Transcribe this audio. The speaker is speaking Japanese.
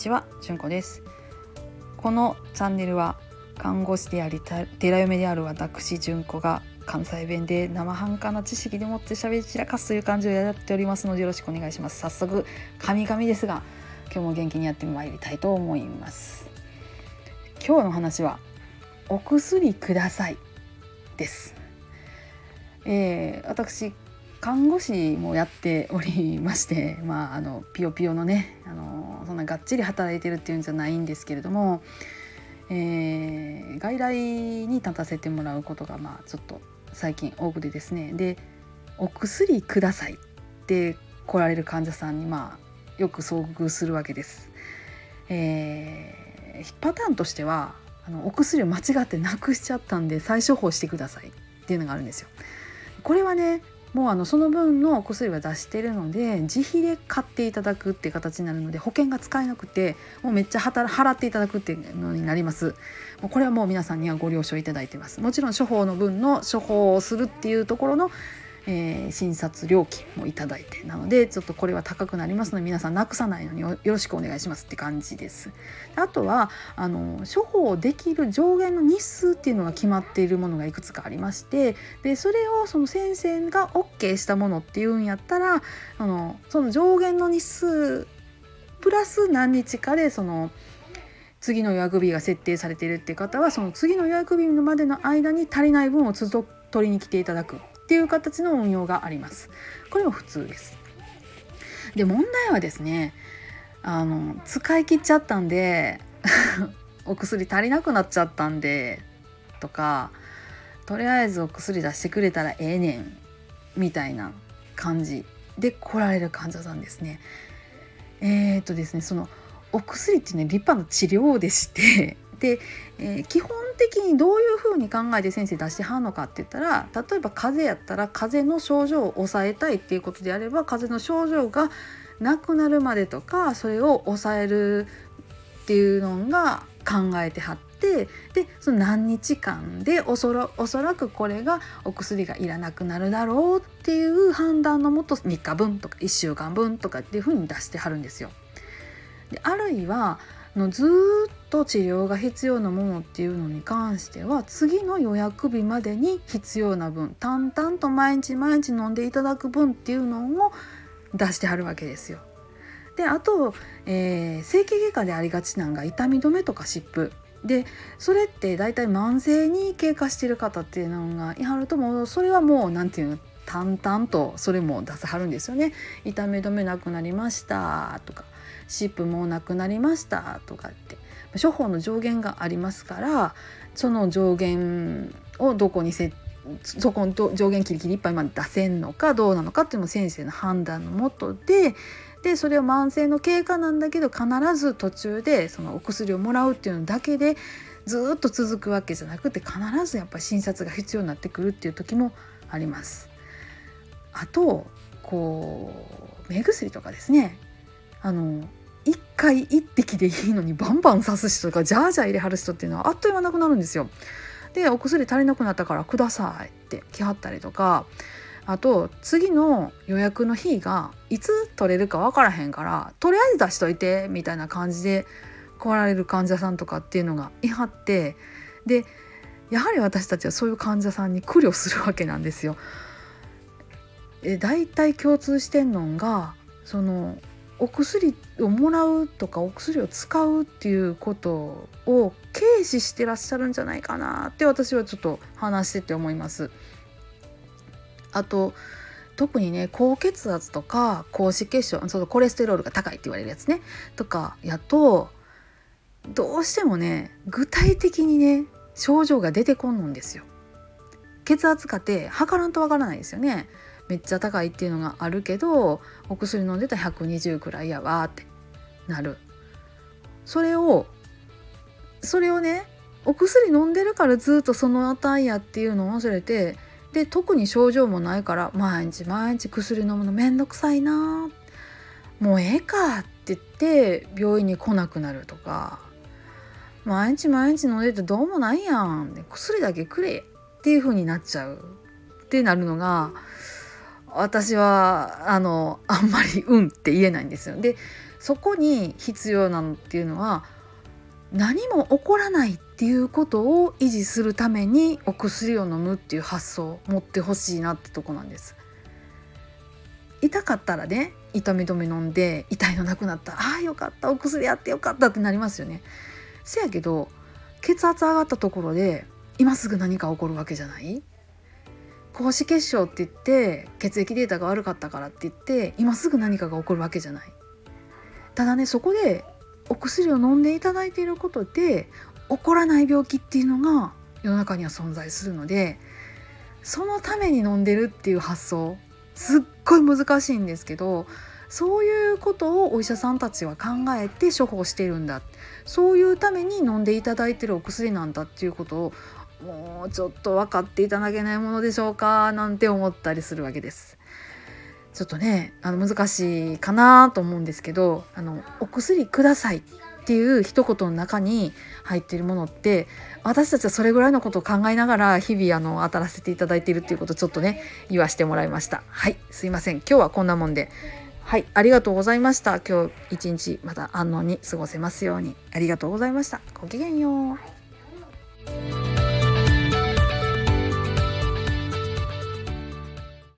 ちは、じゅんこです。このチャンネルは看護師であり寺嫁である私じゅんこが関西弁で生半可な知識でもって喋り散らかすという感じをやっておりますのでよろしくお願いします。早速神々ですが今日も元気にやってまいりたいと思います。今日の話はお薬くださいです。えー、私看護師もやっておりまして、まあ、あのピヨピヨのねあのそんながっちり働いてるっていうんじゃないんですけれども、えー、外来に立たせてもらうことが、まあ、ちょっと最近多くてですねで「お薬ください」って来られる患者さんに、まあ、よく遭遇するわけです。えー、パターンとしてはあのお薬を間違ってなくしちゃったんで再処方してくださいっていうのがあるんですよ。これはねもうあのその分のお薬は出してるので自費で買っていただくっていう形になるので保険が使えなくてもうめっちゃ払っていただくっていうのになります。もうこれはもう皆さんにはご了承いただいてます。もちろん処方の分の処方をするっていうところのえー、診察料金もいただいてなのでちょっとこれは高くなりますので皆さんなくさないのによろしくお願いしますって感じです。あとはあの処方できる上限の日数っていうのが決まっているものがいくつかありましてでそれをその先生が OK したものっていうんやったらあのその上限の日数プラス何日かでその次の予約日が設定されているっていう方はその次の予約日までの間に足りない分を都度取りに来ていただくっていう形の運用があります。これも普通です。で問題はですねあの使い切っちゃったんで お薬足りなくなっちゃったんでとかとりあえずお薬出してくれたらええねんみたいな感じで来られる患者さんですね。えー、っとですねそのお薬っていうね立派な治療でしてで、えー、基本的にどういうふうに考えて先生出してはんのかって言ったら例えば風邪やったら風邪の症状を抑えたいっていうことであれば風邪の症状がなくなるまでとかそれを抑えるっていうのが考えてはってでその何日間でおそらおそらくこれがお薬がいらなくなるだろうっていう判断のもと3日分とか1週間分とかっていうふうに出してはるんですよ。であるいはのずっと治療が必要なものっていうのに関しては次の予約日までに必要な分淡々と毎日毎日飲んでいただく分っていうのを出してはるわけですよ。であと、えー、整形外科でありがちなんが痛み止めとか湿布でそれって大体慢性に経過してる方っていうのがいはるともうそれはもう何て言うの淡々とそれも出さはるんですよね。痛み止めなくなりましたとか湿布もなくなりましたとかって処方の上限がありますからその上限をどこにせそこの上限キリキリいっぱいまで出せんのかどうなのかっていうのも先生の判断のもとででそれは慢性の経過なんだけど必ず途中でそのお薬をもらうっていうのだけでずっと続くわけじゃなくて必ずやっぱ診察が必要になってくるっていう時もあります。あとこう目薬とかですねあの1回1滴でいいのにバンバン刺す人とかジャージャー入れはる人っていうのはあっという間なくなるんですよ。でお薬足りなくなったからくださいって来はったりとかあと次の予約の日がいつ取れるか分からへんからとりあえず出しといてみたいな感じで来られる患者さんとかっていうのがいはってでやはり私たちはそういう患者さんに苦慮するわけなんですよ。で大体共通してんのがそのお薬をもらうとかお薬を使うっていうことを軽視してらっしゃるんじゃないかなって私はちょっと話してて思います。あと特にね高血圧とか高脂血症そのコレステロールが高いって言われるやつねとかやとどうしてもね具体的にね症状が出てこんのんですよ。血圧かって測らんとわからないですよね。めっちゃ高いっていうのがあるけどお薬飲んでたら120くらいやわってなる。それをそれをねお薬飲んでるからずっとその値やっていうのを忘れてで特に症状もないから毎日毎日薬飲むのめんどくさいなもうええかって言って病院に来なくなるとか毎日毎日飲んでてどうもないやん薬だけくれっていう風になっちゃうってなるのが私はあのあんまり「うん」って言えないんですよ。でそこに必要なのっていうのは何も起こらないっていうことを維持するためにお薬を飲むっていう発想を持ってほしいなってとこなんです。痛かったらね痛み止め飲んで痛いのなくなったああよかったお薬やってよかったってなりますよね。せやけど血圧上がったところで今すぐ何か起こるわけじゃない？高脂血症って言って血液データが悪かったからって言って今すぐ何かが起こるわけじゃない。ただねそこでお薬を飲んでいただいていることで起こらない病気っていうのが世の中には存在するのでそのために飲んでるっていう発想すっごい難しいんですけどそういうことをお医者さんたちは考えて処方してるんだそういうために飲んでいただいてるお薬なんだっていうことをもうちょっと分かっていただけないものでしょうかなんて思ったりするわけです。ちょっとねあの難しいかなと思うんですけどあのお薬くださいっていう一言の中に入っているものって私たちはそれぐらいのことを考えながら日々あの当たらせていただいているっていうことをちょっとね言わしてもらいました。はいすいません。今日はこんなもんで。はいありがとうございました。今日一日また安穏に過ごせますように。ありがとうございました。ごきげんよう。